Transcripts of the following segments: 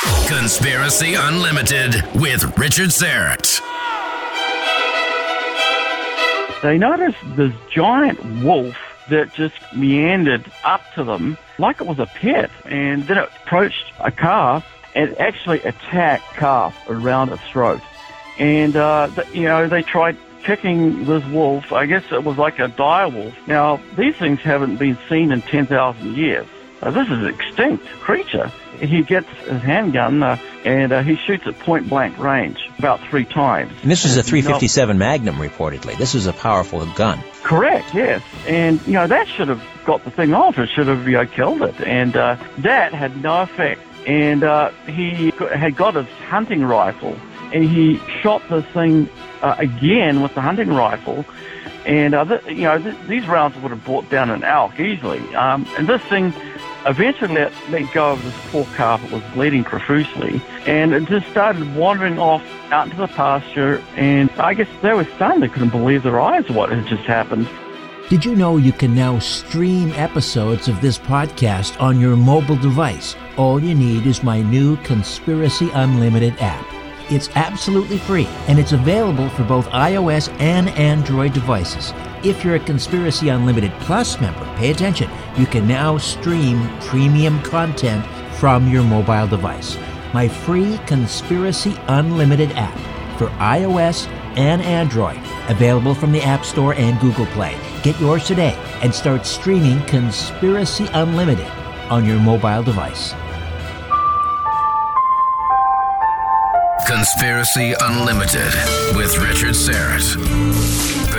Conspiracy Unlimited with Richard Syrett. They noticed this giant wolf that just meandered up to them like it was a pet, and then it approached a calf and actually attacked calf around its throat. And, uh, you know, they tried kicking this wolf. I guess it was like a dire wolf. Now, these things haven't been seen in 10,000 years. Uh, this is an extinct creature. He gets his handgun uh, and uh, he shoots at point blank range about three times. And this was a 357 Magnum, reportedly. This was a powerful gun. Correct, yes. And, you know, that should have got the thing off. It should have, you know, killed it. And uh, that had no effect. And uh, he had got his hunting rifle and he shot this thing uh, again with the hunting rifle. And, uh, th- you know, th- these rounds would have brought down an elk easily. Um, and this thing eventually let, let go of this poor calf. It was bleeding profusely. And it just started wandering off out into the pasture. And I guess they were stunned. They couldn't believe their eyes what had just happened. Did you know you can now stream episodes of this podcast on your mobile device? All you need is my new Conspiracy Unlimited app. It's absolutely free and it's available for both iOS and Android devices. If you're a Conspiracy Unlimited Plus member, pay attention. You can now stream premium content from your mobile device. My free Conspiracy Unlimited app for iOS and Android, available from the App Store and Google Play. Get yours today and start streaming Conspiracy Unlimited on your mobile device. Conspiracy Unlimited with Richard Syrett.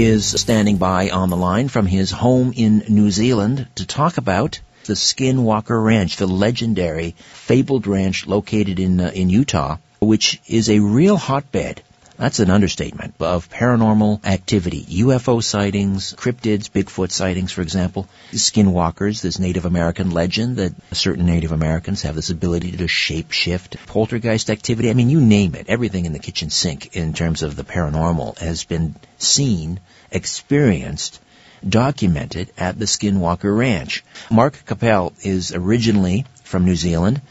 is standing by on the line from his home in New Zealand to talk about the Skinwalker Ranch, the legendary fabled ranch located in uh, in Utah, which is a real hotbed that's an understatement, of paranormal activity. UFO sightings, cryptids, Bigfoot sightings, for example. Skinwalkers, this Native American legend that certain Native Americans have this ability to shapeshift. Poltergeist activity, I mean, you name it. Everything in the kitchen sink in terms of the paranormal has been seen, experienced, documented at the Skinwalker Ranch. Mark Capel is originally from New Zealand.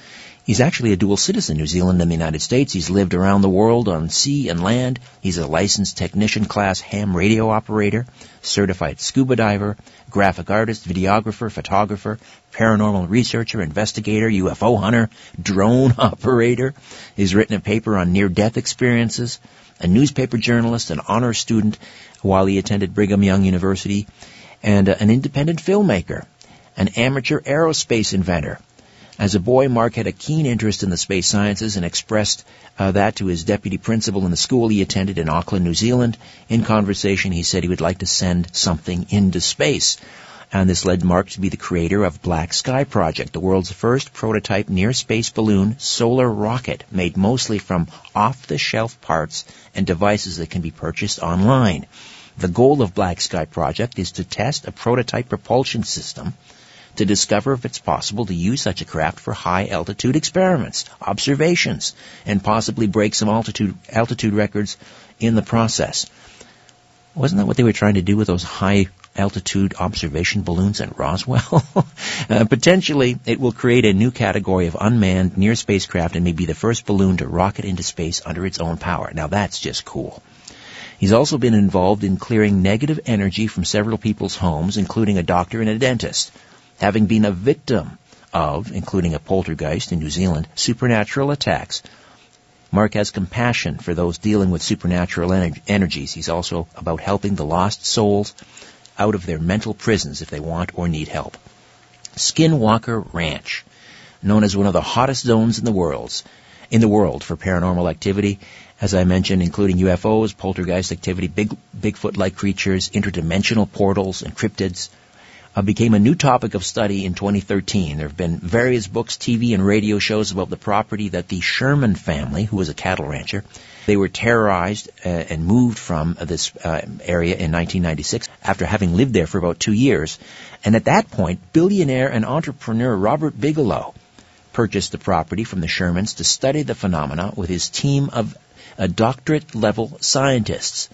He's actually a dual citizen, New Zealand and the United States. He's lived around the world on sea and land. He's a licensed technician class ham radio operator, certified scuba diver, graphic artist, videographer, photographer, paranormal researcher, investigator, UFO hunter, drone operator. He's written a paper on near-death experiences, a newspaper journalist, an honor student while he attended Brigham Young University, and uh, an independent filmmaker, an amateur aerospace inventor, as a boy, Mark had a keen interest in the space sciences and expressed uh, that to his deputy principal in the school he attended in Auckland, New Zealand. In conversation, he said he would like to send something into space. And this led Mark to be the creator of Black Sky Project, the world's first prototype near-space balloon solar rocket made mostly from off-the-shelf parts and devices that can be purchased online. The goal of Black Sky Project is to test a prototype propulsion system to discover if it's possible to use such a craft for high altitude experiments, observations, and possibly break some altitude, altitude records in the process. Wasn't that what they were trying to do with those high altitude observation balloons at Roswell? uh, potentially, it will create a new category of unmanned near spacecraft and may be the first balloon to rocket into space under its own power. Now that's just cool. He's also been involved in clearing negative energy from several people's homes, including a doctor and a dentist having been a victim of, including a poltergeist in New Zealand, supernatural attacks. Mark has compassion for those dealing with supernatural ener- energies. He's also about helping the lost souls out of their mental prisons if they want or need help. Skinwalker Ranch, known as one of the hottest zones in the world, in the world for paranormal activity, as I mentioned, including UFOs, poltergeist activity, big Bigfoot-like creatures, interdimensional portals, and cryptids uh, became a new topic of study in 2013. There have been various books, TV, and radio shows about the property that the Sherman family, who was a cattle rancher, they were terrorized uh, and moved from this uh, area in 1996 after having lived there for about two years. And at that point, billionaire and entrepreneur Robert Bigelow purchased the property from the Shermans to study the phenomena with his team of uh, doctorate level scientists.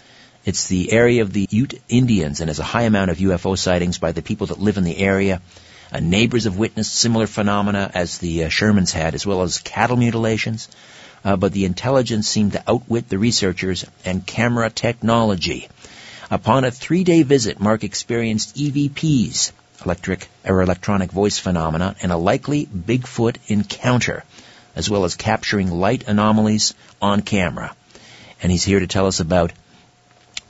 It's the area of the Ute Indians and has a high amount of UFO sightings by the people that live in the area. Uh, neighbors have witnessed similar phenomena as the uh, Shermans had, as well as cattle mutilations. Uh, but the intelligence seemed to outwit the researchers and camera technology. Upon a three-day visit, Mark experienced EVPs, electric or electronic voice phenomena, and a likely Bigfoot encounter, as well as capturing light anomalies on camera. And he's here to tell us about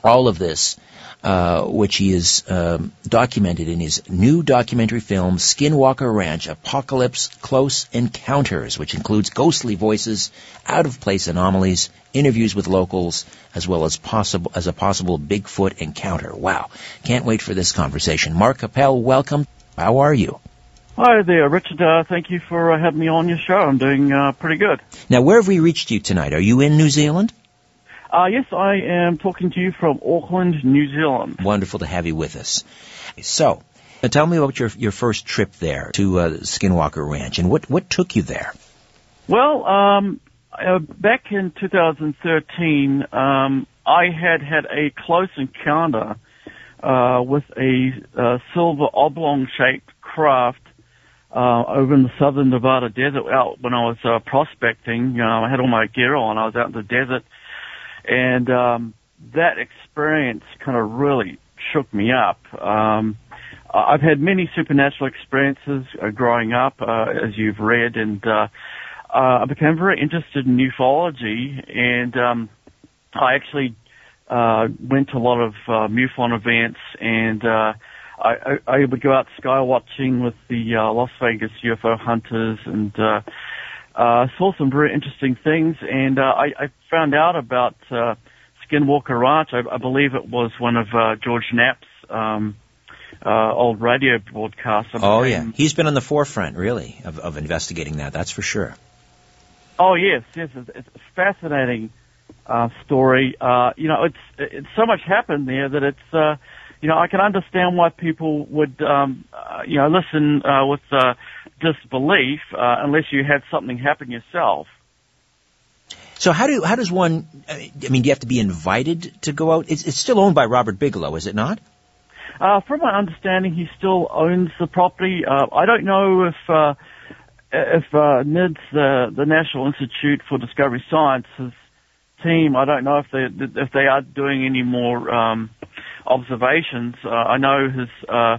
all of this, uh, which he has um, documented in his new documentary film, Skinwalker Ranch: Apocalypse Close Encounters, which includes ghostly voices, out-of-place anomalies, interviews with locals, as well as possible as a possible Bigfoot encounter. Wow! Can't wait for this conversation. Mark Capel, welcome. How are you? Hi there, Richard. Uh, thank you for uh, having me on your show. I'm doing uh, pretty good. Now, where have we reached you tonight? Are you in New Zealand? Uh, yes, I am talking to you from Auckland, New Zealand. Wonderful to have you with us. So, uh, tell me about your your first trip there to uh, Skinwalker Ranch, and what what took you there? Well, um, uh, back in 2013, um, I had had a close encounter uh, with a uh, silver oblong-shaped craft uh, over in the southern Nevada desert out when I was uh, prospecting. Uh, I had all my gear on. I was out in the desert and um, that experience kind of really shook me up. Um, I've had many supernatural experiences uh, growing up, uh, as you've read, and uh, uh, I became very interested in ufology, and um, I actually uh, went to a lot of uh, MUFON events, and uh, I, I, I would go out sky watching with the uh, Las Vegas UFO hunters, and uh, uh, saw some very interesting things, and uh, I, I found out about uh, Skinwalker Ranch. I, I believe it was one of uh, George Knapp's um, uh, old radio broadcasts. Oh yeah, he's been on the forefront, really, of, of investigating that. That's for sure. Oh yes, yes, it's, it's fascinating uh, story. Uh, you know, it's it's so much happened there that it's uh, you know I can understand why people would um, uh, you know listen uh, with uh, disbelief uh, unless you had something happen yourself. So how do how does one? I mean, do you have to be invited to go out? It's, it's still owned by Robert Bigelow, is it not? Uh, from my understanding, he still owns the property. Uh, I don't know if uh, if uh, NIDS, the the National Institute for Discovery Sciences team, I don't know if they if they are doing any more um, observations. Uh, I know his uh,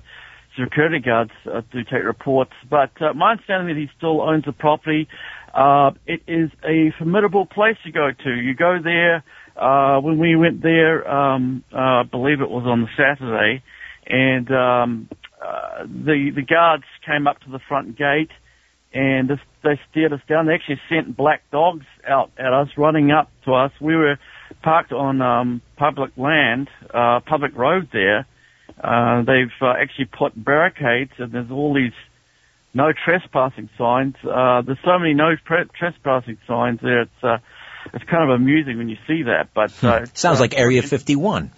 security guards uh, do take reports, but uh, my understanding that he still owns the property. Uh, it is a formidable place to go to. You go there. Uh, when we went there, um, uh, I believe it was on the Saturday, and um, uh, the the guards came up to the front gate, and this, they steered us down. They actually sent black dogs out at us, running up to us. We were parked on um, public land, uh, public road there. Uh, they've uh, actually put barricades, and there's all these no trespassing signs. Uh, there's so many no pre- trespassing signs there. It's uh, it's kind of amusing when you see that. But uh, Sounds uh, like Area 51.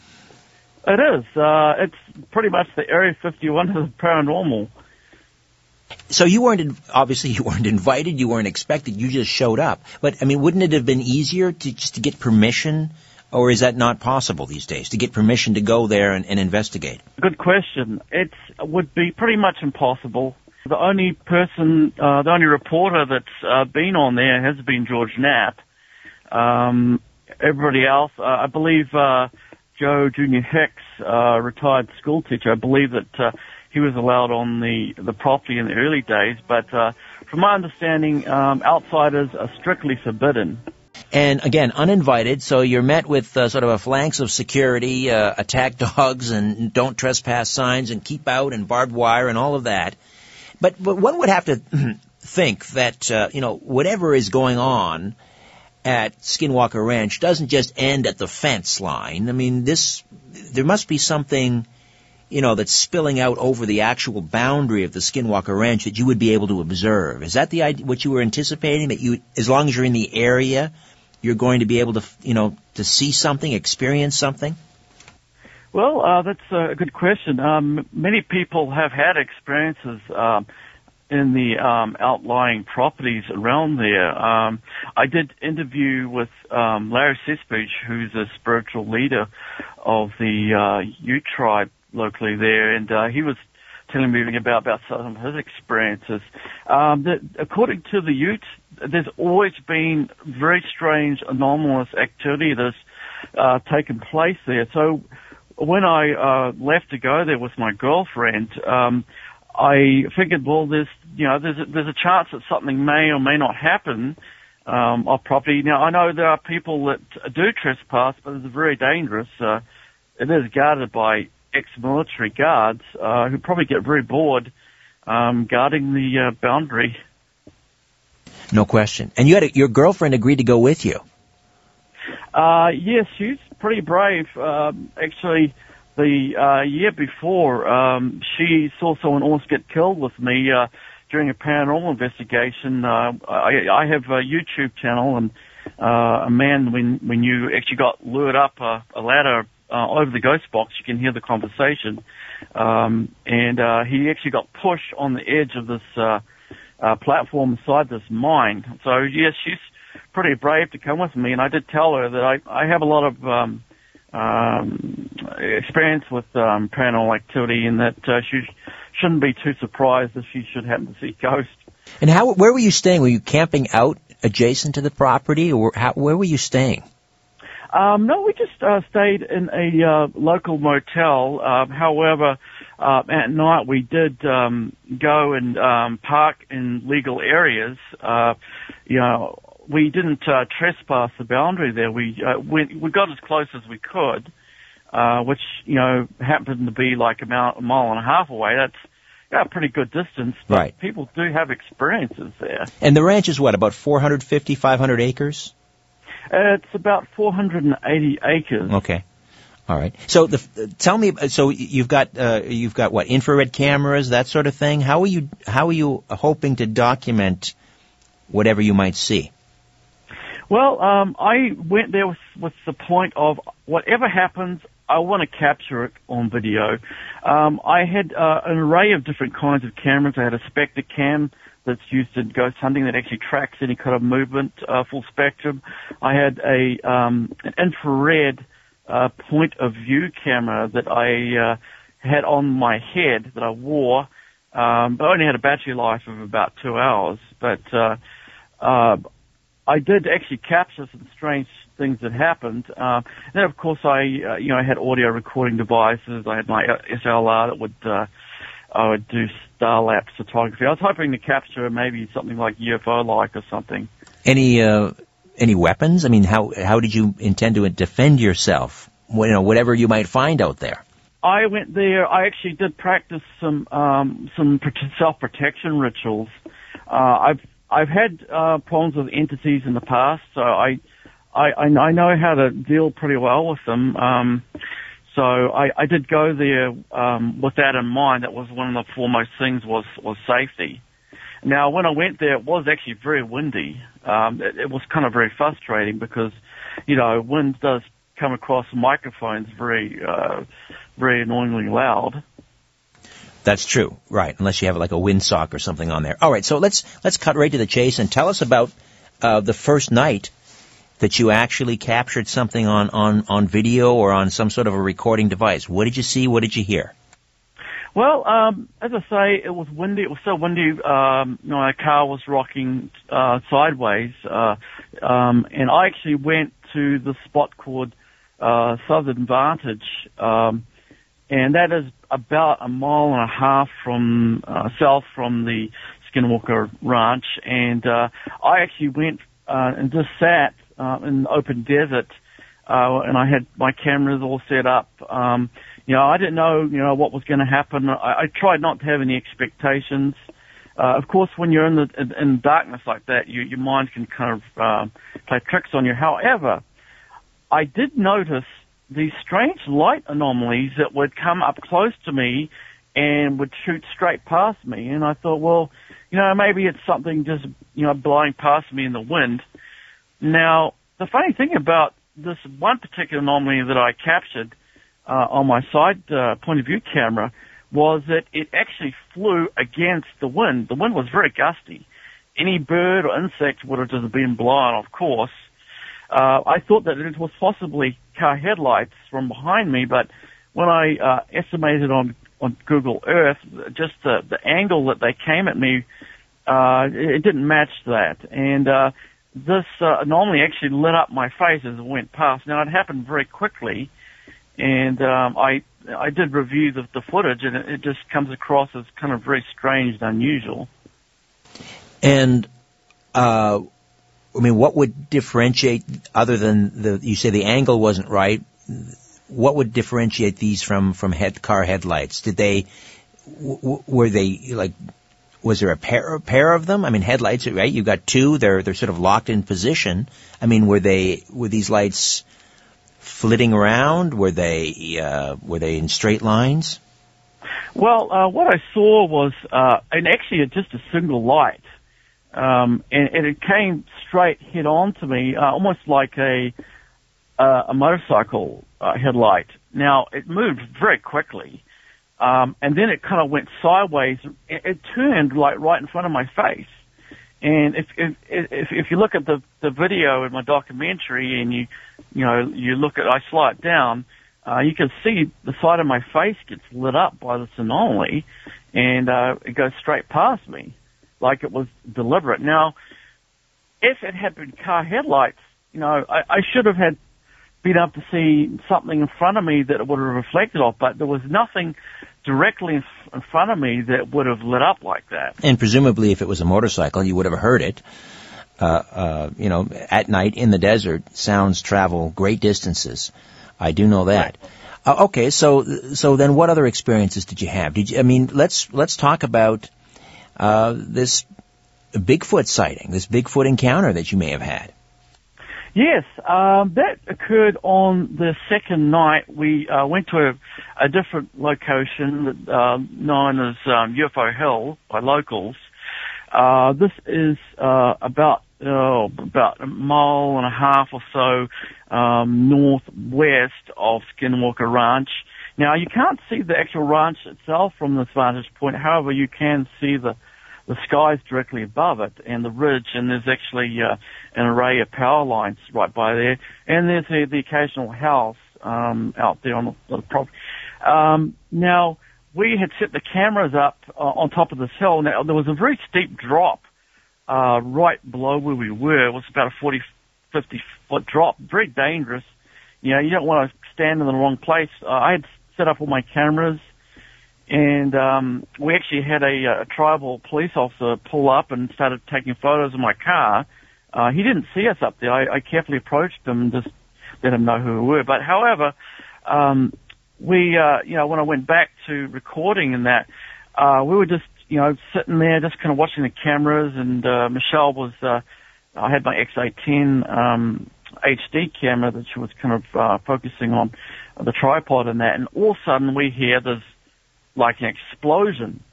It is. Uh, it's pretty much the Area 51 of the paranormal. So you weren't obviously you weren't invited, you weren't expected, you just showed up. But I mean, wouldn't it have been easier to just to get permission, or is that not possible these days to get permission to go there and, and investigate? Good question. It would be pretty much impossible. The only person, uh, the only reporter that's uh, been on there has been George Knapp. Um, everybody else, uh, I believe uh, Joe Junior Hicks, uh, retired school teacher, I believe that uh, he was allowed on the the property in the early days. But uh, from my understanding, um, outsiders are strictly forbidden. And again, uninvited, so you're met with uh, sort of a phalanx of security, uh, attack dogs, and don't trespass signs, and keep out, and barbed wire, and all of that. But but one would have to think that uh, you know whatever is going on at Skinwalker Ranch doesn't just end at the fence line. I mean, this there must be something you know that's spilling out over the actual boundary of the Skinwalker Ranch that you would be able to observe. Is that the idea, what you were anticipating? That you, as long as you're in the area, you're going to be able to you know to see something, experience something. Well, uh, that's a good question. Um, many people have had experiences um, in the um, outlying properties around there. Um, I did interview with um, Larry Cesspooch, who's a spiritual leader of the uh, tribe locally there, and uh, he was telling me about about some of his experiences. Um, that according to the Ute, there's always been very strange, anomalous activity that's uh, taken place there. So when I uh, left to go there with my girlfriend, um, I figured, well, there's you know there's a, there's a chance that something may or may not happen um, off property. Now I know there are people that do trespass, but it's very dangerous. Uh, it is guarded by ex-military guards uh, who probably get very bored um, guarding the uh, boundary. No question. And you had a, your girlfriend agreed to go with you. Uh, yes, she's pretty brave. Um, actually, the uh, year before, um, she saw someone almost get killed with me uh, during a paranormal investigation. Uh, I, I have a YouTube channel, and uh, a man, when when you actually got lured up a, a ladder uh, over the ghost box, you can hear the conversation. Um, and uh, he actually got pushed on the edge of this uh, uh, platform inside this mine. So yes, she's pretty brave to come with me, and I did tell her that I I have a lot of um, um, experience with um, paranormal activity, and that uh, she shouldn't be too surprised if she should happen to see ghosts. And how? Where were you staying? Were you camping out adjacent to the property, or how, where were you staying? Um, no, we just uh, stayed in a uh, local motel. Um, however, uh, at night we did um, go and um, park in legal areas. Uh, you know, we didn't uh, trespass the boundary there. We uh, went, we got as close as we could, uh, which you know happened to be like a mile, a mile and a half away. That's yeah, a pretty good distance. But Right. People do have experiences there. And the ranch is what about 450, 500 acres? Uh, it's about 480 acres. Okay. All right. So the, tell me, so you've got uh, you've got what infrared cameras, that sort of thing. How are you how are you hoping to document whatever you might see? Well, um, I went there with, with the point of whatever happens, I want to capture it on video. Um, I had uh, an array of different kinds of cameras. I had a Spectre cam that's used in ghost hunting that actually tracks any kind of movement, uh, full spectrum. I had a um, an infrared uh, point of view camera that I uh, had on my head that I wore, um, but only had a battery life of about two hours. But uh, uh, I did actually capture some strange things that happened. Uh, then, of course, I uh, you know I had audio recording devices. I had my SLR that would uh, I would do star lapse photography. I was hoping to capture maybe something like UFO like or something. Any uh, any weapons? I mean, how how did you intend to defend yourself? You know, whatever you might find out there. I went there. I actually did practice some um, some self protection rituals. Uh, I've I've had uh, problems with entities in the past, so I, I, I know how to deal pretty well with them. Um, so I, I did go there um, with that in mind. That was one of the foremost things was was safety. Now, when I went there, it was actually very windy. Um, it, it was kind of very frustrating because, you know, wind does come across microphones very, uh, very annoyingly loud. That's true, right? Unless you have like a windsock or something on there. All right, so let's let's cut right to the chase and tell us about uh, the first night that you actually captured something on on on video or on some sort of a recording device. What did you see? What did you hear? Well, um, as I say, it was windy. It was so windy. Um, you know, my car was rocking uh, sideways, uh, um, and I actually went to the spot called uh, Southern Vantage, um, and that is about a mile and a half from uh, south from the Skinwalker Ranch, and uh, I actually went uh, and just sat uh, in the open desert, uh, and I had my cameras all set up. Um, you know, I didn't know, you know, what was going to happen. I, I tried not to have any expectations. Uh, of course, when you're in the in, in darkness like that, you, your mind can kind of uh, play tricks on you. However, I did notice these strange light anomalies that would come up close to me and would shoot straight past me. And I thought, well, you know, maybe it's something just, you know, blowing past me in the wind. Now, the funny thing about this one particular anomaly that I captured uh, on my side uh, point of view camera was that it actually flew against the wind. The wind was very gusty. Any bird or insect would have just been blown, of course. Uh, I thought that it was possibly car headlights from behind me, but when I uh, estimated on on Google Earth, just the the angle that they came at me, uh, it didn't match that, and uh, this uh, anomaly actually lit up my face as it went past. Now it happened very quickly, and um, I I did review the, the footage, and it, it just comes across as kind of very strange and unusual. And uh, I mean, what would differentiate, other than the, you say the angle wasn't right, what would differentiate these from, from head, car headlights? Did they, w- were they, like, was there a pair, a pair of them? I mean, headlights, right? You got two, they're, they're sort of locked in position. I mean, were they, were these lights flitting around? Were they, uh, were they in straight lines? Well, uh, what I saw was, uh, and actually just a single light um, and, and, it came straight head on to me, uh, almost like a uh, a motorcycle uh, headlight. Now it moved very quickly, um, and then it kind of went sideways. It, it, turned like right in front of my face. And if if if, you look at the the video in my documentary, and you you know you look at I slow it down, uh, you can see the side of my face gets lit up by this anomaly, and uh, it goes straight past me like it was deliberate. Now, if it had been car headlights, you know, I, I should have had been able to see something in front of me that it would have reflected off, but there was nothing directly in, in front of me that would have lit up like that. And presumably, if it was a motorcycle, you would have heard it. Uh, uh, you know, at night in the desert, sounds travel great distances. I do know that. Right. Uh, okay, so so then, what other experiences did you have? Did you? I mean, let's let's talk about uh, this Bigfoot sighting, this Bigfoot encounter that you may have had. Yes, um, that occurred on the second night. We uh, went to a, a different location uh, known as um, UFO Hill by locals. Uh, this is uh, about oh, about a mile and a half or so um, northwest of Skinwalker Ranch. Now you can't see the actual ranch itself from this vantage point. However, you can see the the skies directly above it and the ridge, and there's actually uh, an array of power lines right by there, and there's the, the occasional house um, out there on the, the property. Um, now we had set the cameras up uh, on top of this hill. Now there was a very steep drop uh, right below where we were. It was about a 40, 50 foot drop, very dangerous. You know, you don't want to stand in the wrong place. Uh, I had set up all my cameras, and um, we actually had a, a tribal police officer pull up and started taking photos of my car. Uh, he didn't see us up there. I, I carefully approached him and just let him know who we were. But however, um, we, uh, you know, when I went back to recording and that, uh, we were just you know, sitting there just kind of watching the cameras and, uh, Michelle was, uh, I had my X810, um, HD camera that she was kind of, uh, focusing on the tripod and that. And all of a sudden we hear this, like an explosion.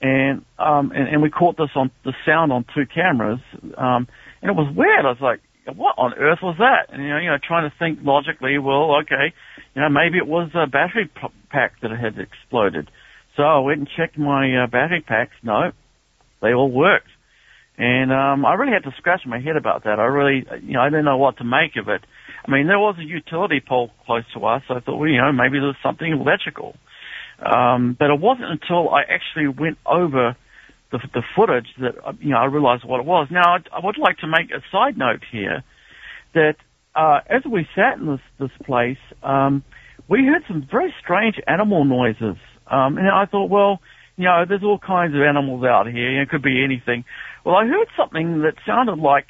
And, um, and, and we caught this on, the sound on two cameras. Um, and it was weird. I was like, what on earth was that? And, you know, you know, trying to think logically, well, okay, you know, maybe it was a battery pack that had exploded. So I went and checked my uh, battery packs. No, they all worked. And um, I really had to scratch my head about that. I really, you know, I didn't know what to make of it. I mean, there was a utility pole close to us. So I thought, well, you know, maybe there's something electrical. Um, but it wasn't until I actually went over the, the footage that uh, you know I realized what it was. Now, I, I would like to make a side note here that uh, as we sat in this this place, um, we heard some very strange animal noises. Um, and I thought, well, you know, there's all kinds of animals out here. It could be anything. Well, I heard something that sounded like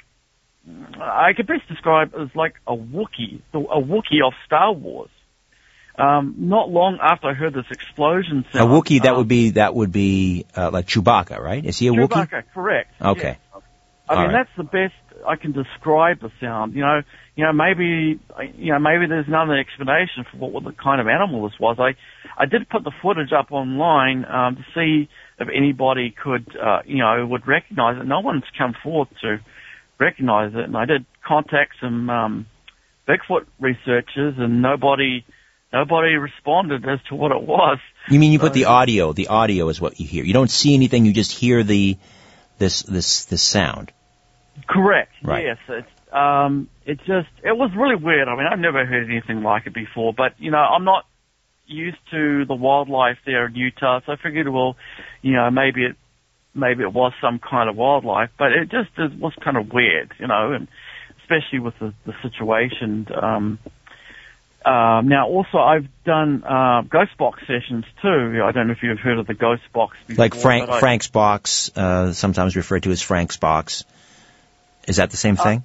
I could best describe as like a Wookiee, a Wookiee of Star Wars. Um, not long after I heard this explosion sound. A Wookiee that um, would be that would be uh, like Chewbacca, right? Is he a Chewbacca, Wookiee? Chewbacca, correct. Okay. I All mean, right. that's the best I can describe the sound. You know, you know, maybe, you know, maybe there's another explanation for what, what the kind of animal this was. I, I did put the footage up online um, to see if anybody could, uh, you know, would recognize it. No one's come forth to recognize it, and I did contact some um, Bigfoot researchers, and nobody, nobody responded as to what it was. You mean you put the audio? The audio is what you hear. You don't see anything. You just hear the this this this sound. Correct. Right. Yes. It's, um, it just, it was really weird. I mean, I've never heard anything like it before, but, you know, I'm not used to the wildlife there in Utah, so I figured, well, you know, maybe it, maybe it was some kind of wildlife, but it just it was kind of weird, you know, and especially with the, the situation, um, um, now, also, I've done uh, ghost box sessions too. I don't know if you've heard of the ghost box before. Like Frank I- Frank's box, uh, sometimes referred to as Frank's box. Is that the same thing?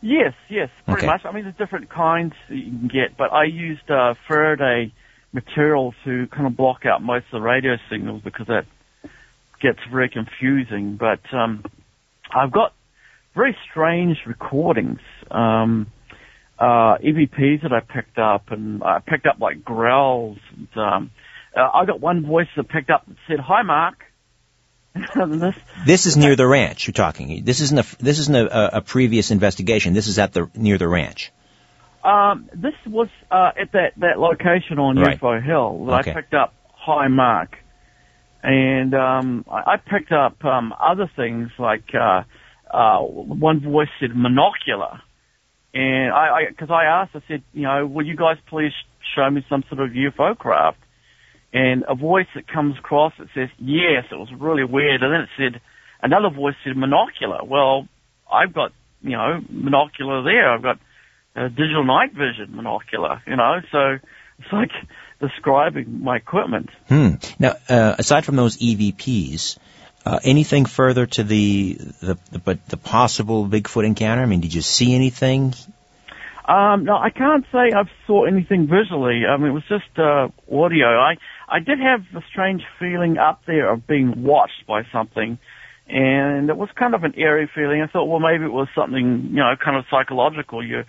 Yes, yes, pretty Okay. much. I mean, there's different kinds that you can get, but I used uh, Faraday material to kind of block out most of the radio signals because that gets very confusing. But um, I've got very strange recordings, um, uh, EVPs that I picked up, and I picked up like growls. And, um, uh, I got one voice that picked up and said, "Hi, Mark." This This is near the ranch. You're talking. This isn't a this isn't a, a previous investigation. This is at the near the ranch. Um, this was uh, at that, that location on Right. UFO Hill that Okay. I picked up Hi, mark, and um, I, I picked up um, other things like uh, uh, one voice said monocular, and I because I, asked, I said, you know, will you guys please show me some sort of UFO craft? And a voice that comes across that says yes. It was really weird, and then it said another voice said monocular. Well, I've got you know monocular there. I've got uh, digital night vision monocular, you know, so it's like describing my equipment. Hmm. Now, uh, aside from those EVPs, uh, anything further to the the the, the possible Bigfoot encounter? I mean, did you see anything? Um, no, I can't say I've saw anything visually. I mean, it was just uh, audio. I I did have a strange feeling up there of being watched by something, and it was kind of an eerie feeling. I thought, well, maybe it was something, you know, kind of psychological. You're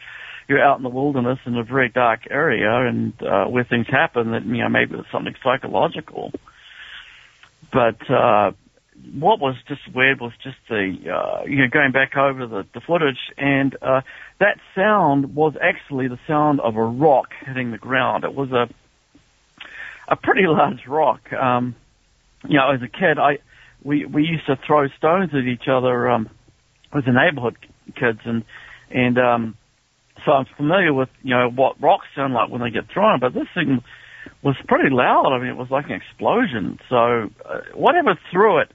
you're out in the wilderness in a very dark area, and uh, where things happen. That you know, maybe it's something psychological. But uh, what was just weird was just the uh, you know going back over the, the footage, and uh, that sound was actually the sound of a rock hitting the ground. It was a a pretty large rock. Um, you know, as a kid, I we we used to throw stones at each other um, as a neighborhood kids, and and um, so I'm familiar with you know what rocks sound like when they get thrown. But this thing was pretty loud. I mean, it was like an explosion. So uh, whatever threw it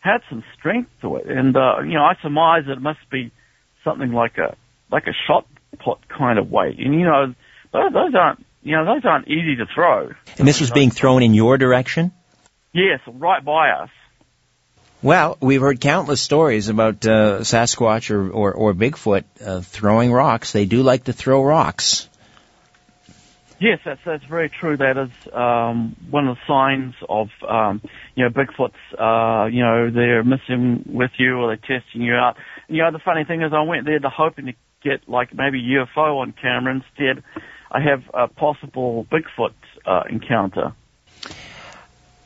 had some strength to it, and uh, you know I surmise it must be something like a like a shot put kind of weight. And you know those, those aren't you know those aren't easy to throw. And this was being thrown in your direction. Yes, right by us. Well, we've heard countless stories about uh, Sasquatch or, or, or Bigfoot uh, throwing rocks. They do like to throw rocks. Yes, that's that's very true. That is um, one of the signs of um, you know Bigfoot's. Uh, you know they're messing with you or they're testing you out. You know the funny thing is I went there to hoping to get like maybe UFO on camera. Instead, I have a possible Bigfoot uh, encounter.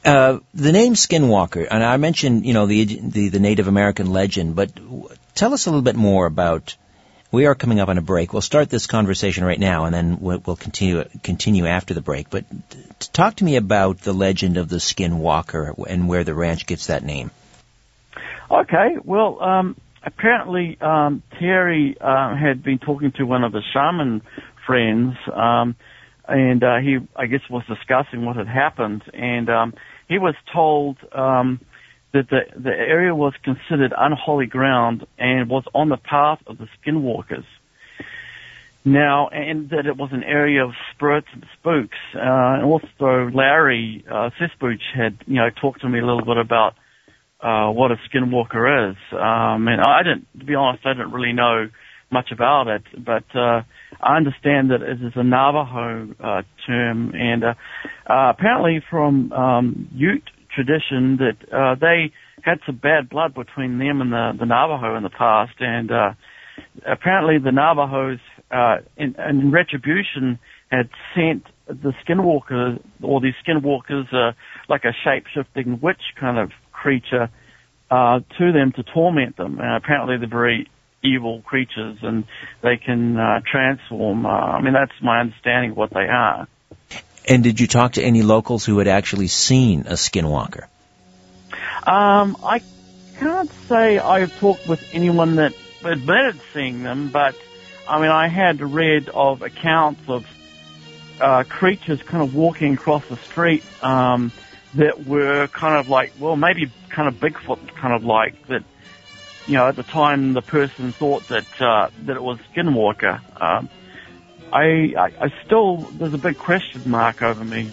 Uh, the name Skinwalker, and I mentioned, you know, the, the, the Native American legend, but tell us a little bit more about. We are coming up on a break. We'll start this conversation right now, and then we'll, continue continue after the break. But talk to me about the legend of the Skinwalker and where the ranch gets that name. Okay, well, um, apparently um, Terry uh, had been talking to one of his shaman friends, um, and uh, he, I guess, was discussing what had happened, and um, he was told um, that the the area was considered unholy ground and was on the path of the skinwalkers. Now, and that it was an area of spirits and spooks. Uh, and also, Larry uh, Cesspooch had, you know, talked to me a little bit about uh, what a skinwalker is. Um, and I didn't, to be honest, I didn't really know much about it, but uh, I understand that it is a Navajo uh, term, and uh, uh, apparently from um, Ute tradition that uh, they had some bad blood between them and the, the Navajo in the past, and uh, apparently the Navajos, uh, in, in retribution, had sent the skinwalker or these skinwalkers, uh, like a shape-shifting witch kind of creature, uh, to them to torment them. And apparently they're very evil creatures and they can uh, transform. Uh, I mean, that's my understanding of what they are. And did you talk to any locals who had actually seen a skinwalker? Um, I can't say I've talked with anyone that admitted seeing them, but I mean, I had read of accounts of uh, creatures kind of walking across the street um, that were kind of like, well, maybe kind of Bigfoot kind of like that. You know, at the time, the person thought that uh, that it was Skinwalker. Um, I, I, I still there's a big question mark over me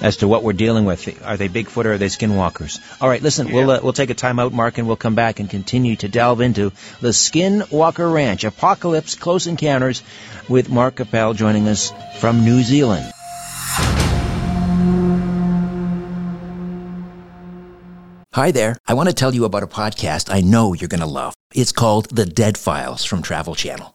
as to what we're dealing with. Are they Bigfoot or are they Skinwalkers? All right, listen, yeah. we'll uh, we'll take a time out, Mark, and we'll come back and continue to delve into the Skinwalker Ranch Apocalypse Close Encounters with Mark Capel joining us from New Zealand. Hi there. I want to tell you about a podcast I know you're going to love. It's called The Dead Files from Travel Channel.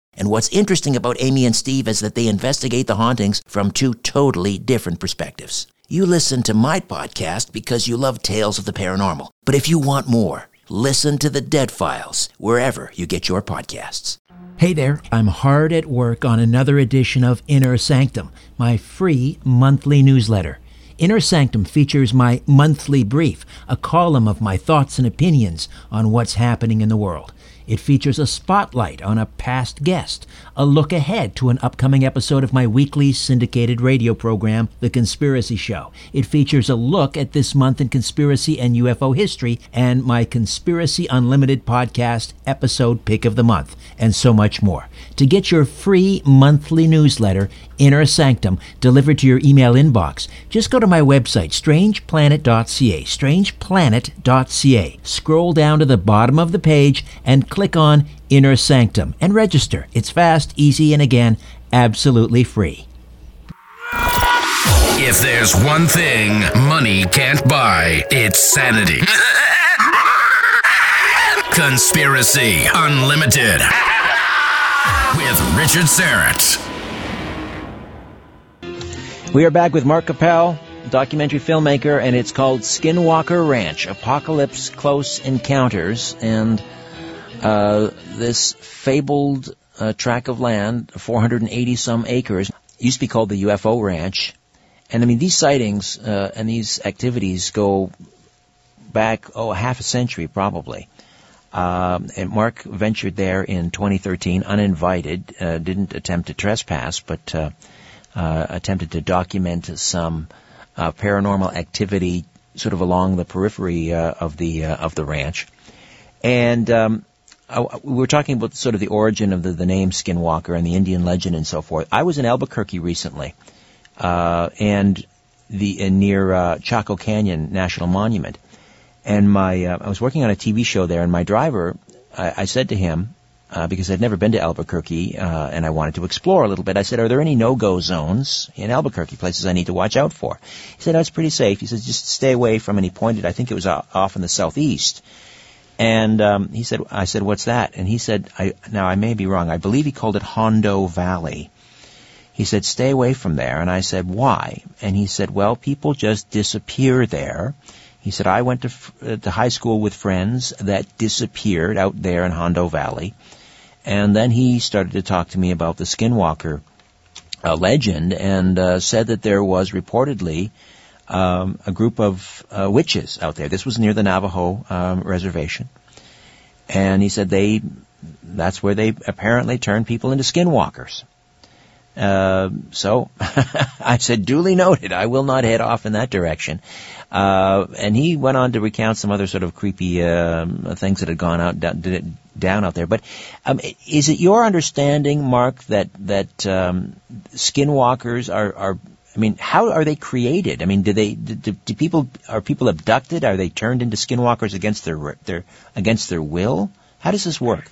and what's interesting about Amy and Steve is that they investigate the hauntings from two totally different perspectives. You listen to my podcast because you love tales of the paranormal. But if you want more, listen to the Dead Files wherever you get your podcasts. Hey there, I'm hard at work on another edition of Inner Sanctum, my free monthly newsletter. Inner Sanctum features my monthly brief, a column of my thoughts and opinions on what's happening in the world. It features a spotlight on a past guest, a look ahead to an upcoming episode of my weekly syndicated radio program, The Conspiracy Show. It features a look at this month in conspiracy and UFO history and my Conspiracy Unlimited podcast episode pick of the month, and so much more. To get your free monthly newsletter, Inner Sanctum, delivered to your email inbox, just go to my website, strangeplanet.ca, strangeplanet.ca. Scroll down to the bottom of the page and click on Inner Sanctum and register. It's fast, easy, and again, absolutely free. If there's one thing money can't buy, it's sanity. Conspiracy Unlimited with Richard Syrett. We are back with Mark Capel, documentary filmmaker, and it's called Skinwalker Ranch Apocalypse Close Encounters. And uh, this fabled uh, tract of land, 480 some acres, used to be called the UFO Ranch. And I mean, these sightings uh, and these activities go back, oh, half a century probably. Um, and Mark ventured there in 2013, uninvited, uh, didn't attempt to trespass, but uh, uh, attempted to document some uh, paranormal activity sort of along the periphery uh, of the of the ranch. And um, we were talking about sort of the origin of the, the name Skinwalker and the Indian legend and so forth. I was in Albuquerque recently, uh, and the near Chaco Canyon National Monument and my, uh, I was working on a TV show there, and my driver, I, I said to him, uh, because I'd never been to Albuquerque, uh, and I wanted to explore a little bit. I said, "Are there any no-go zones in Albuquerque? Places I need to watch out for?" He said, "That's pretty safe." He said, "Just stay away from." He pointed. I think it was off in the southeast. And um, he said, "I said, what's that?" And he said, I, "Now I may be wrong. I believe he called it Hondo Valley." He said, "Stay away from there." And I said, "Why?" And he said, "Well, people just disappear there." He said, I went to, uh, to high school with friends that disappeared out there in Hondo Valley. And then he started to talk to me about the Skinwalker uh, legend and uh, said that there was reportedly um, a group of uh, witches out there. This was near the Navajo um, reservation. And he said they, that's where they apparently turned people into skinwalkers. Uh, so I said, duly noted. I will not head off in that direction. Uh, and he went on to recount some other sort of creepy um, things that had gone out down, down out there. But um, is it your understanding, Mark, that that um, skinwalkers are, are I mean, how are they created? I mean, do they do, do, people are people abducted? Are they turned into skinwalkers against their their against their will? How does this work?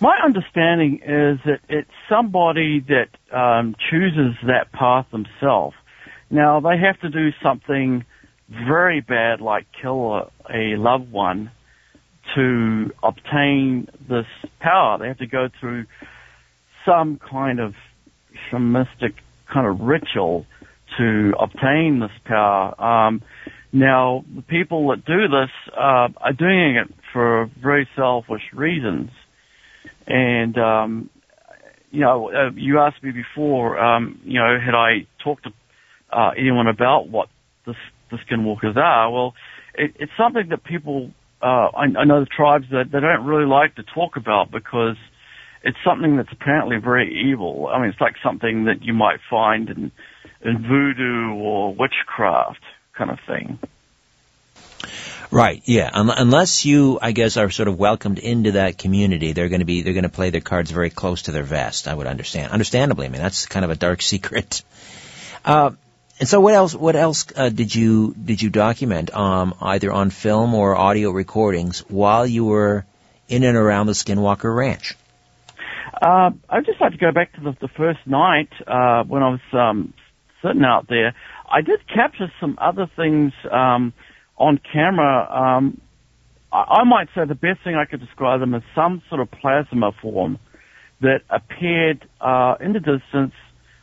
My understanding is that it's somebody that um, chooses that path themselves. Now they have to do something very bad, like kill a, a loved one, to obtain this power. They have to go through some kind of shamanistic kind of ritual to obtain this power. Um, now, the people that do this uh, are doing it for very selfish reasons. And, um, you know, uh, you asked me before, um, you know, had I talked to uh, anyone about what this the skinwalkers are. Well, it, it's something that people, uh, I, I know the tribes that they don't really like to talk about because it's something that's apparently very evil. I mean, it's like something that you might find in, in voodoo or witchcraft kind of thing. Right. Yeah. Um, unless you, I guess, are sort of welcomed into that community, they're going to be they're going to play their cards very close to their vest. I would understand. Understandably, I mean that's kind of a dark secret. Uh, and so, what else? What else uh, did you did you document, um, either on film or audio recordings, while you were in and around the Skinwalker Ranch? Uh, I'd just like to go back to the, the first night uh, when I was um, sitting out there. I did capture some other things um, on camera. Um, I, I might say the best thing I could describe them as some sort of plasma form that appeared uh, in the distance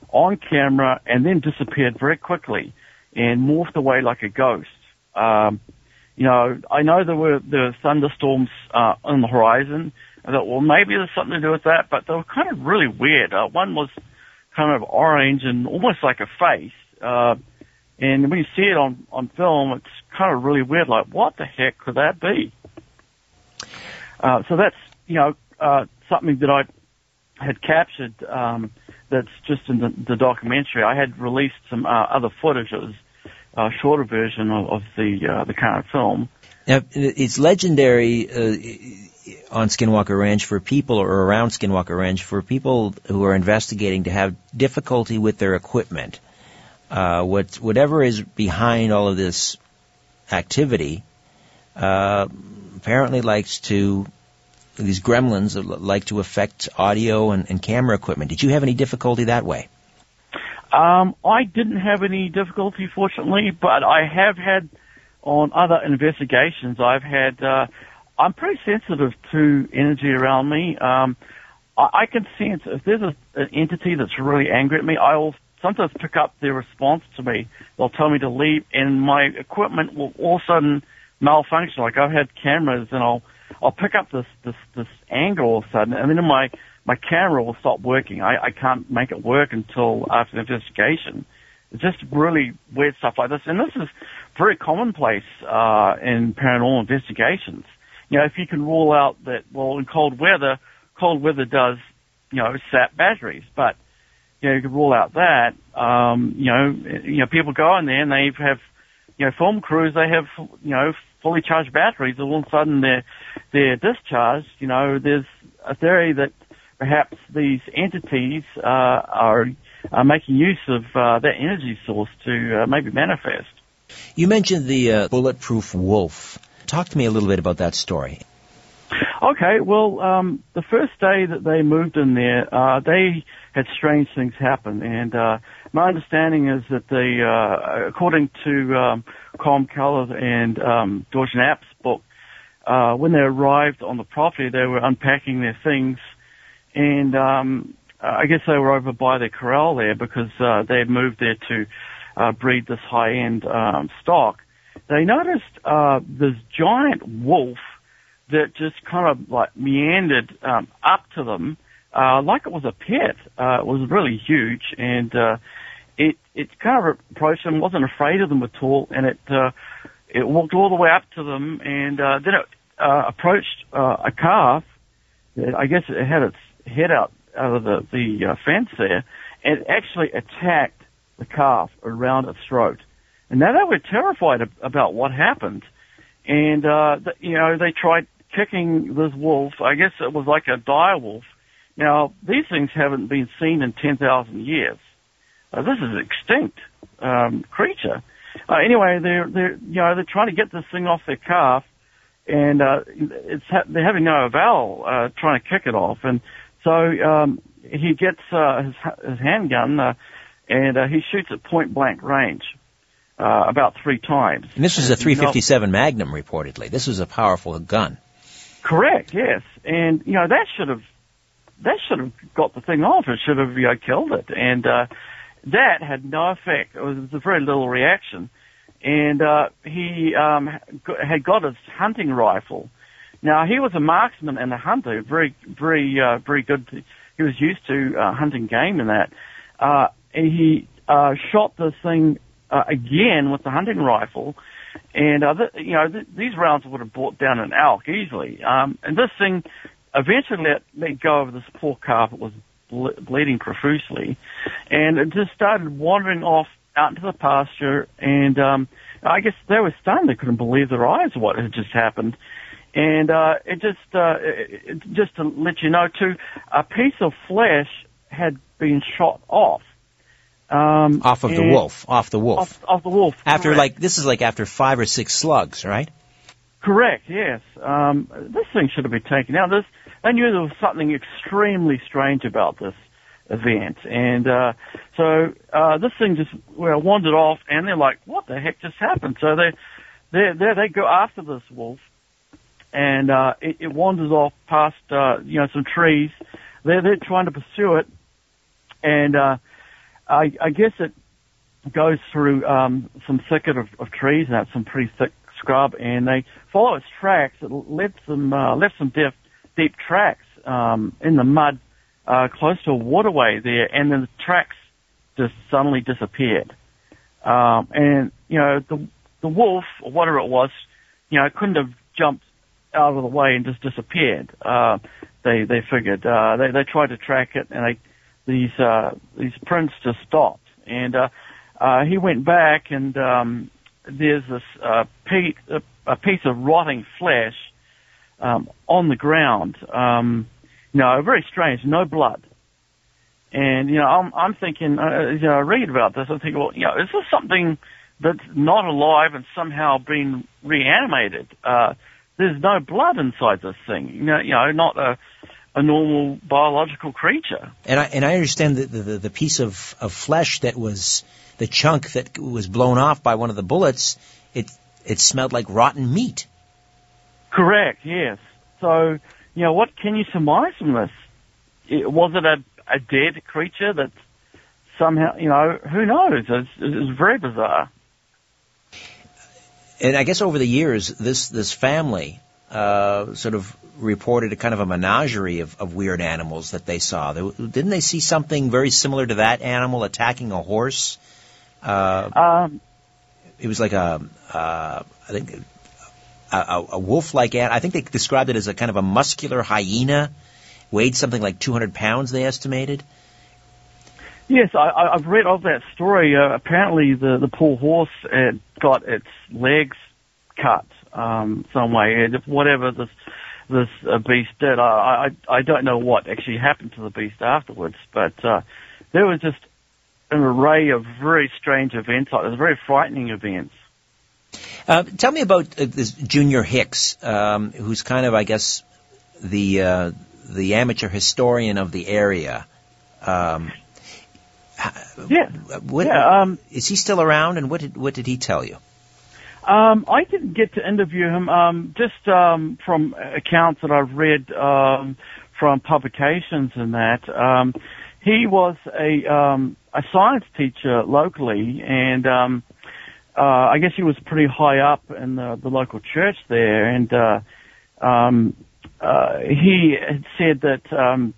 on camera and then disappeared very quickly and morphed away like a ghost. Um, you know, I know there were the thunderstorms uh, on the horizon. I thought, well, maybe there's something to do with that, but they were kind of really weird. Uh, one was kind of orange and almost like a face. Uh, and when you see it on, on film, it's kind of really weird. Like, what the heck could that be? Uh, so that's, you know, uh, something that I had captured, um, that's just in the, the documentary. I had released some, uh, other footage. It was a shorter version of, of the, uh, the current film. Now, it's legendary, uh, on Skinwalker Ranch for people or around Skinwalker Ranch for people who are investigating to have difficulty with their equipment. Uh, what, whatever is behind all of this activity uh, apparently likes to these gremlins like to affect audio and, and, camera equipment. Did you have any difficulty that way? Um, I didn't have any difficulty, fortunately, but I have had on other investigations. I've had uh, I'm pretty sensitive to energy around me. Um, I, I can sense if there's a, an entity that's really angry at me, I will sometimes pick up their response to me. They'll tell me to leave, and my equipment will all of a sudden malfunction. Like I've had cameras, and I'll I'll pick up this this this anger all of a sudden, and then my my camera will stop working. I, I can't make it work until after the investigation. It's just really weird stuff like this, and this is very commonplace uh, in paranormal investigations you know, if you can rule out that, well, in cold weather, cold weather does, you know, sap batteries, but, you know, you can rule out that, um, you know, you know, people go in there and they have, you know, film crews, they have, you know, fully charged batteries, all of a sudden they're, they're discharged, you know, there's a theory that perhaps these entities, uh, are, are making use of, uh, that energy source to, uh, maybe manifest. You mentioned the, uh, bulletproof wolf. Talk to me a little bit about that story. Okay, well, um, the first day that they moved in there, uh, they had strange things happen, and uh, my understanding is that they, uh, according to um, Colm Kelleher and um, George Knapp's book, uh, when they arrived on the property, they were unpacking their things, and um, I guess they were over by their corral there because uh, they had moved there to uh, breed this high-end um, stock they noticed uh, this giant wolf that just kind of like meandered um, up to them, uh, like it was a pet. Uh, it was really huge, and uh, it it kind of approached them, wasn't afraid of them at all, and it uh, it walked all the way up to them, and uh, then it uh, approached uh, a calf. I guess it had its head out out of the the uh, fence there, and actually attacked the calf around its throat. And now they were terrified about what happened. And, uh, you know, they tried kicking this wolf. I guess it was like a dire wolf. Now, these things haven't been seen in 10,000 years. Uh, this is an extinct, um, creature. Uh, anyway, they're, they're, you know, they're trying to get this thing off their calf and, uh, it's, ha- they're having no avail, uh, trying to kick it off. And so, um, he gets, uh, his, his handgun, uh, and, uh, he shoots at point blank range uh, about three times. And this was a 357 Magnum, reportedly. This was a powerful gun. Correct. Yes, and you know that should have that should have got the thing off. It should have you know, killed it, and uh, that had no effect. It was, it was a very little reaction, and uh, he um, had got his hunting rifle. Now he was a marksman and a hunter, very, very, uh, very good. He was used to uh, hunting game and that. Uh, and he uh, shot this thing uh, again with the hunting rifle. And, uh, th- you know, th- these rounds would have brought down an elk easily. Um, and this thing eventually let, let go of this poor calf. It was ble- bleeding profusely. And it just started wandering off out into the pasture. And, um, I guess they were stunned. They couldn't believe their eyes what had just happened. And, uh, it just, uh, it, it, just to let you know too, a piece of flesh had been shot off. Um, off of the wolf, off the wolf. Off, off the wolf. After correct. like, this is like after five or six slugs, right? Correct, yes. Um, this thing should have been taken out. This, I knew there was something extremely strange about this event. And, uh, so, uh, this thing just, well, wandered off and they're like, what the heck just happened? So they, they, they, they go after this wolf and, uh, it, it wanders off past, uh, you know, some trees. They're, they're trying to pursue it and, uh, I, I guess it goes through um, some thicket of, of trees and some pretty thick scrub, and they follow its tracks. It left some uh, left some dead deep tracks um, in the mud uh, close to a waterway there, and then the tracks just suddenly disappeared. Um, and you know the the wolf or whatever it was, you know, couldn't have jumped out of the way and just disappeared. Uh, they they figured uh, they they tried to track it, and they these uh, these prints just stopped. And uh, uh, he went back, and um, there's this uh, a piece of rotting flesh um, on the ground. Um, you know, very strange, no blood. And you know, I'm I'm thinking, uh, you know, I read about this. I think, well, you know, is this something that's not alive and somehow been reanimated? Uh, there's no blood inside this thing. You know, you know, not a a normal biological creature. And I and I understand that the, the, the piece of, of flesh that was the chunk that was blown off by one of the bullets, it it smelled like rotten meat. Correct. Yes. So you know, what can you surmise from this? It, was it a, a dead creature that somehow, you know, who knows? It's, it's very bizarre. And I guess over the years, this this family uh, sort of reported a kind of a menagerie of, of weird animals that they saw. They, didn't they see something very similar to that animal attacking a horse? Uh, um, it was like a, uh, I think a, a wolf-like animal. I think they described it as a kind of a muscular hyena, weighed something like 200 pounds. They estimated. Yes, I, I've read of that story. Uh, apparently, the the poor horse had got its legs cut um, some way, and whatever this this uh, beast did, I, I I don't know what actually happened to the beast afterwards, but uh, there was just an array of very strange events. Like, it was very frightening events. Uh, tell me about uh, this Junior Hicks, um, who's kind of, I guess, the uh, the amateur historian of the area. Um, yeah. What, yeah. Um, is he still around, and what did what did he tell you? Um, I didn't get to interview him. Um, just um, from accounts that I've read um, from publications and that. Um, he was a um, a science teacher locally, and um, uh, I guess he was pretty high up in the, the local church there, and uh, um, uh, he had said that um,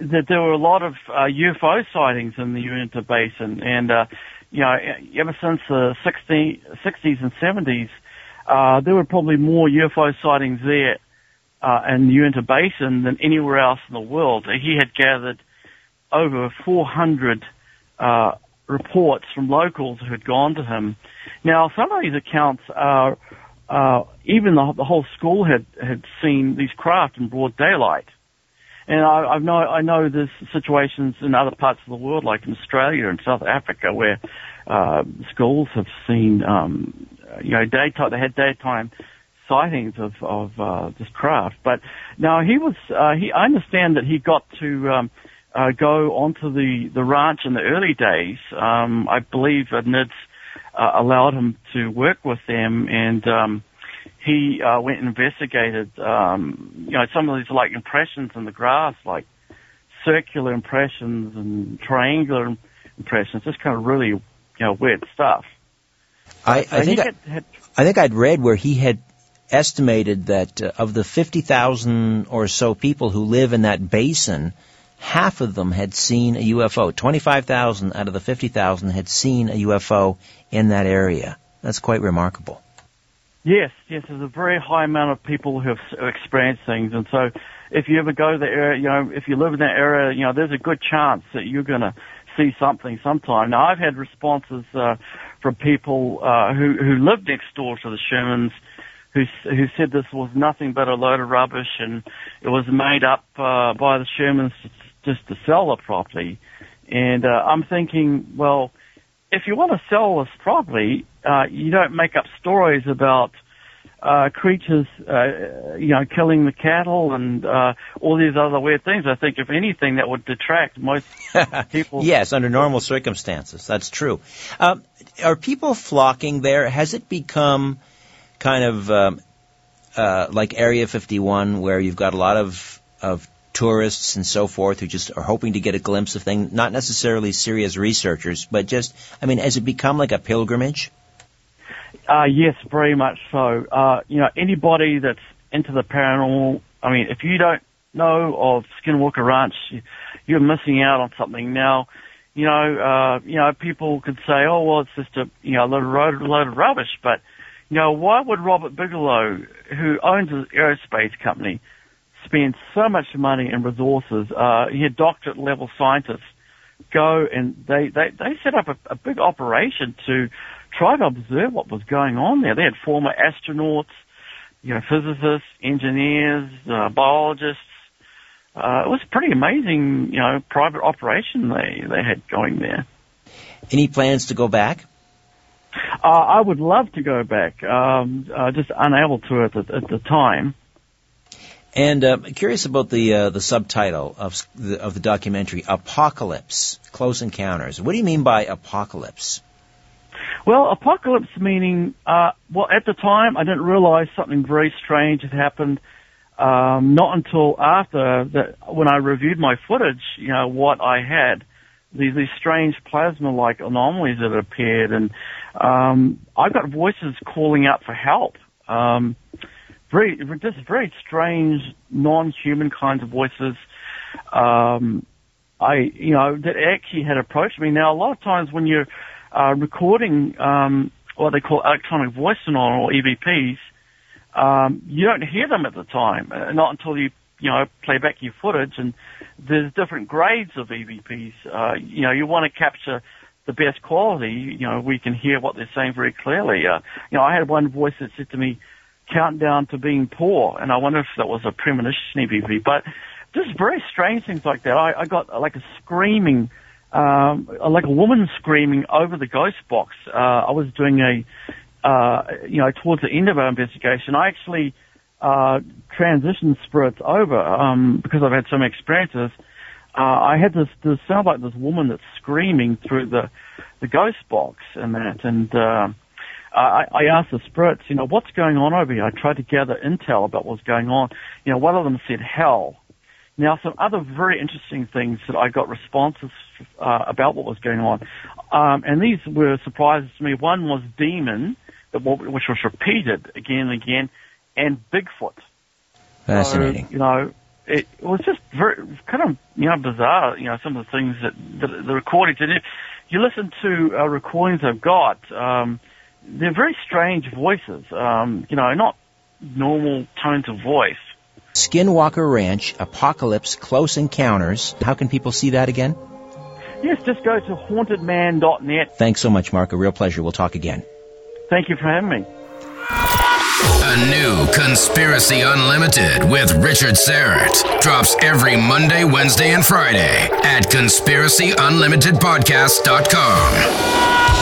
that there were a lot of uh, UFO sightings in the Uinta Basin, and uh, you know, ever since the 60, 60s and 70s, uh, there were probably more UFO sightings there uh, in the Uinta Basin than anywhere else in the world. He had gathered over 400 uh, reports from locals who had gone to him. Now, some of these accounts are, uh, even the, the whole school had, had seen these craft in broad daylight. And I, I know I know there's situations in other parts of the world, like in Australia and South Africa, where uh, schools have seen, um, you know, daytime. They had daytime sightings of of uh, this craft. But now he was. Uh, he I understand that he got to um, uh, go onto the, the ranch in the early days. Um, I believe NIDS uh, allowed him to work with them and um, he uh, went and investigated, um, you know, some of these like impressions in the grass, like circular impressions and triangular impressions, just kind of really, you know, weird stuff. I, I think I, had, I think I'd read where he had estimated that uh, of the 50,000 or so people who live in that basin, half of them had seen a UFO. 25,000 out of the 50,000 had seen a UFO in that area. That's quite remarkable. Yes, yes, there's a very high amount of people who have experienced things, and so if you ever go to the area, you know, if you live in that area, you know, there's a good chance that you're going to see something sometime. Now, I've had responses uh, from people uh, who who lived next door to the Shermans, who who said this was nothing but a load of rubbish, and it was made up uh, by the Shermans just to sell the property. And uh, I'm thinking, well, if you want to sell this property, uh, you don't make up stories about uh, creatures, uh, you know, killing the cattle and uh, all these other weird things. I think, if anything, that would detract most people. yes, under normal circumstances, that's true. Um, are people flocking there? Has it become kind of um, uh, like Area 51, where you've got a lot of of tourists and so forth who just are hoping to get a glimpse of things, not necessarily serious researchers, but just, I mean, has it become like a pilgrimage? Uh, yes, very much so. Uh, you know, anybody that's into the paranormal I mean, if you don't know of Skinwalker Ranch, you're missing out on something. Now, you know, uh, you know, people could say, oh, well, it's just a, you know, a load, load of rubbish, but, you know, why would Robert Bigelow, who owns an aerospace company, spend so much money and resources, uh, he had doctorate level scientists go and they, they, they set up a, a big operation to try to observe what was going on there. They had former astronauts, you know, physicists, engineers, uh, biologists. Uh, it was a pretty amazing, you know, private operation they, they had going there. Any plans to go back? Uh, I would love to go back, um, uh, just unable to at the, at the time. And uh, curious about the uh, the subtitle of the, of the documentary, Apocalypse: Close Encounters. What do you mean by apocalypse? Well, apocalypse meaning, uh, well, at the time I didn't realize something very strange had happened. Um, not until after that, when I reviewed my footage, you know, what I had, these, these strange plasma-like anomalies that appeared, and um, I got voices calling out for help. Um, very, just very strange, non-human kinds of voices. Um, I, you know, that actually had approached me. Now, a lot of times when you're uh, recording um, what they call electronic voice phenomena or EVPs, um, you don't hear them at the time, uh, not until you you know play back your footage. And there's different grades of EVPs. Uh, you know, you want to capture the best quality. You know, we can hear what they're saying very clearly. Uh, you know, I had one voice that said to me, "Countdown to being poor," and I wonder if that was a premonition EVP. But just very strange things like that. I, I got like a screaming um, like a woman screaming over the ghost box. Uh, I was doing a, uh, you know, towards the end of our investigation, I actually uh, transitioned spirits over um, because I've had so many experiences. Uh, I had this, this sound like this woman that's screaming through the the ghost box and that, and uh, I, I asked the spirits, you know, what's going on over here? I tried to gather intel about what's going on. You know, one of them said hell. Now, some other very interesting things that I got responses uh, about what was going on, um, and these were surprises to me. One was demon, which was repeated again and again, and Bigfoot. Fascinating. So, you know, it was just very kind of you know bizarre. You know, some of the things that, that the recordings. And if you listen to uh, recordings I've got, um, they're very strange voices. Um, you know, not normal tones of voice. Skinwalker Ranch, Apocalypse, Close Encounters. How can people see that again? Yes, just go to hauntedman.net. Thanks so much, Mark. A real pleasure. We'll talk again. Thank you for having me. A new Conspiracy Unlimited with Richard Syrett drops every Monday, Wednesday, and Friday at conspiracyunlimitedpodcast.com.